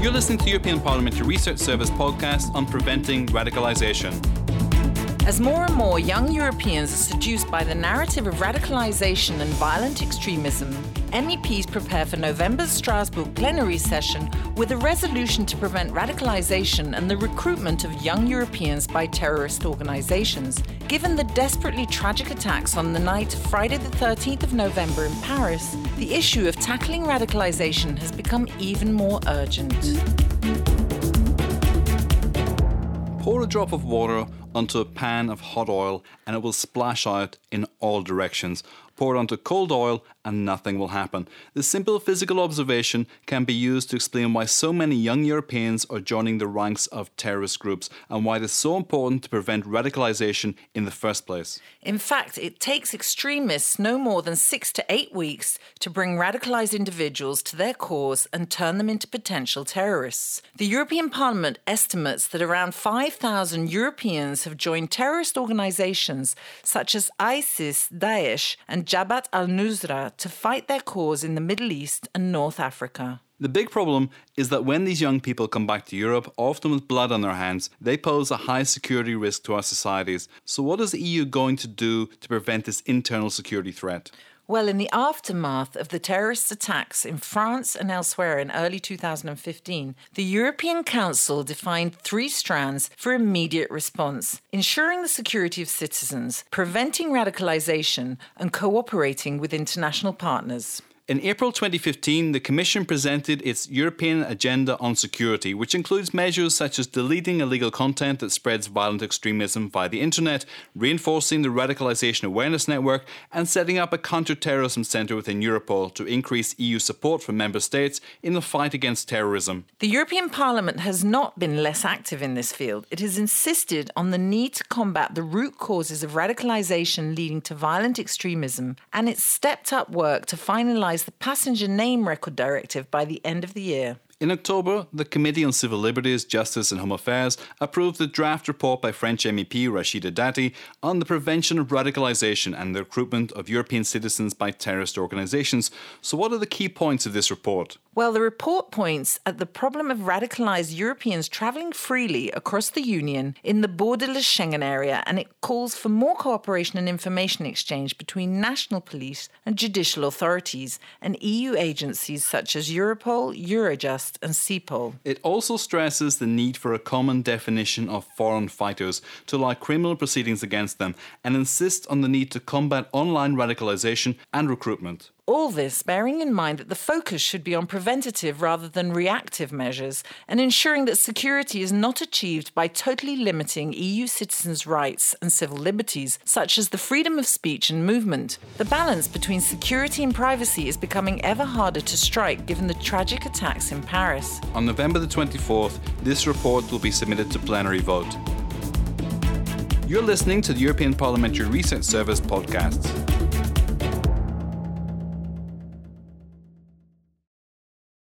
You're listening to European Parliamentary Research Service podcast on preventing radicalisation. As more and more young Europeans are seduced by the narrative of radicalisation and violent extremism, MEPs prepare for November's Strasbourg plenary session with a resolution to prevent radicalisation and the recruitment of young Europeans by terrorist organisations. Given the desperately tragic attacks on the night of Friday, the 13th of November in Paris, the issue of tackling radicalisation has become even more urgent. Pour a drop of water onto a pan of hot oil and it will splash out in all directions. Pour onto cold oil and nothing will happen. This simple physical observation can be used to explain why so many young Europeans are joining the ranks of terrorist groups and why it is so important to prevent radicalisation in the first place. In fact, it takes extremists no more than six to eight weeks to bring radicalised individuals to their cause and turn them into potential terrorists. The European Parliament estimates that around 5,000 Europeans have joined terrorist organisations such as ISIS, Daesh, and Jabhat al Nusra to fight their cause in the Middle East and North Africa. The big problem is that when these young people come back to Europe, often with blood on their hands, they pose a high security risk to our societies. So, what is the EU going to do to prevent this internal security threat? Well, in the aftermath of the terrorist attacks in France and elsewhere in early 2015, the European Council defined three strands for immediate response ensuring the security of citizens, preventing radicalization, and cooperating with international partners. In April 2015, the Commission presented its European Agenda on Security, which includes measures such as deleting illegal content that spreads violent extremism via the internet, reinforcing the Radicalisation Awareness Network, and setting up a counter terrorism centre within Europol to increase EU support for member states in the fight against terrorism. The European Parliament has not been less active in this field. It has insisted on the need to combat the root causes of radicalisation leading to violent extremism, and it's stepped up work to finalise the Passenger Name Record Directive by the end of the year. In October, the Committee on Civil Liberties, Justice and Home Affairs approved the draft report by French MEP Rachida Dati on the prevention of radicalisation and the recruitment of European citizens by terrorist organisations. So, what are the key points of this report? Well, the report points at the problem of radicalised Europeans travelling freely across the Union in the borderless Schengen area, and it calls for more cooperation and information exchange between national police and judicial authorities and EU agencies such as Europol, Eurojust, and CEPOL. It also stresses the need for a common definition of foreign fighters to allow criminal proceedings against them and insists on the need to combat online radicalisation and recruitment. All this bearing in mind that the focus should be on preventative rather than reactive measures and ensuring that security is not achieved by totally limiting EU citizens' rights and civil liberties, such as the freedom of speech and movement. The balance between security and privacy is becoming ever harder to strike given the tragic attacks in Paris. On November the 24th, this report will be submitted to plenary vote. You're listening to the European Parliamentary Research Service podcasts.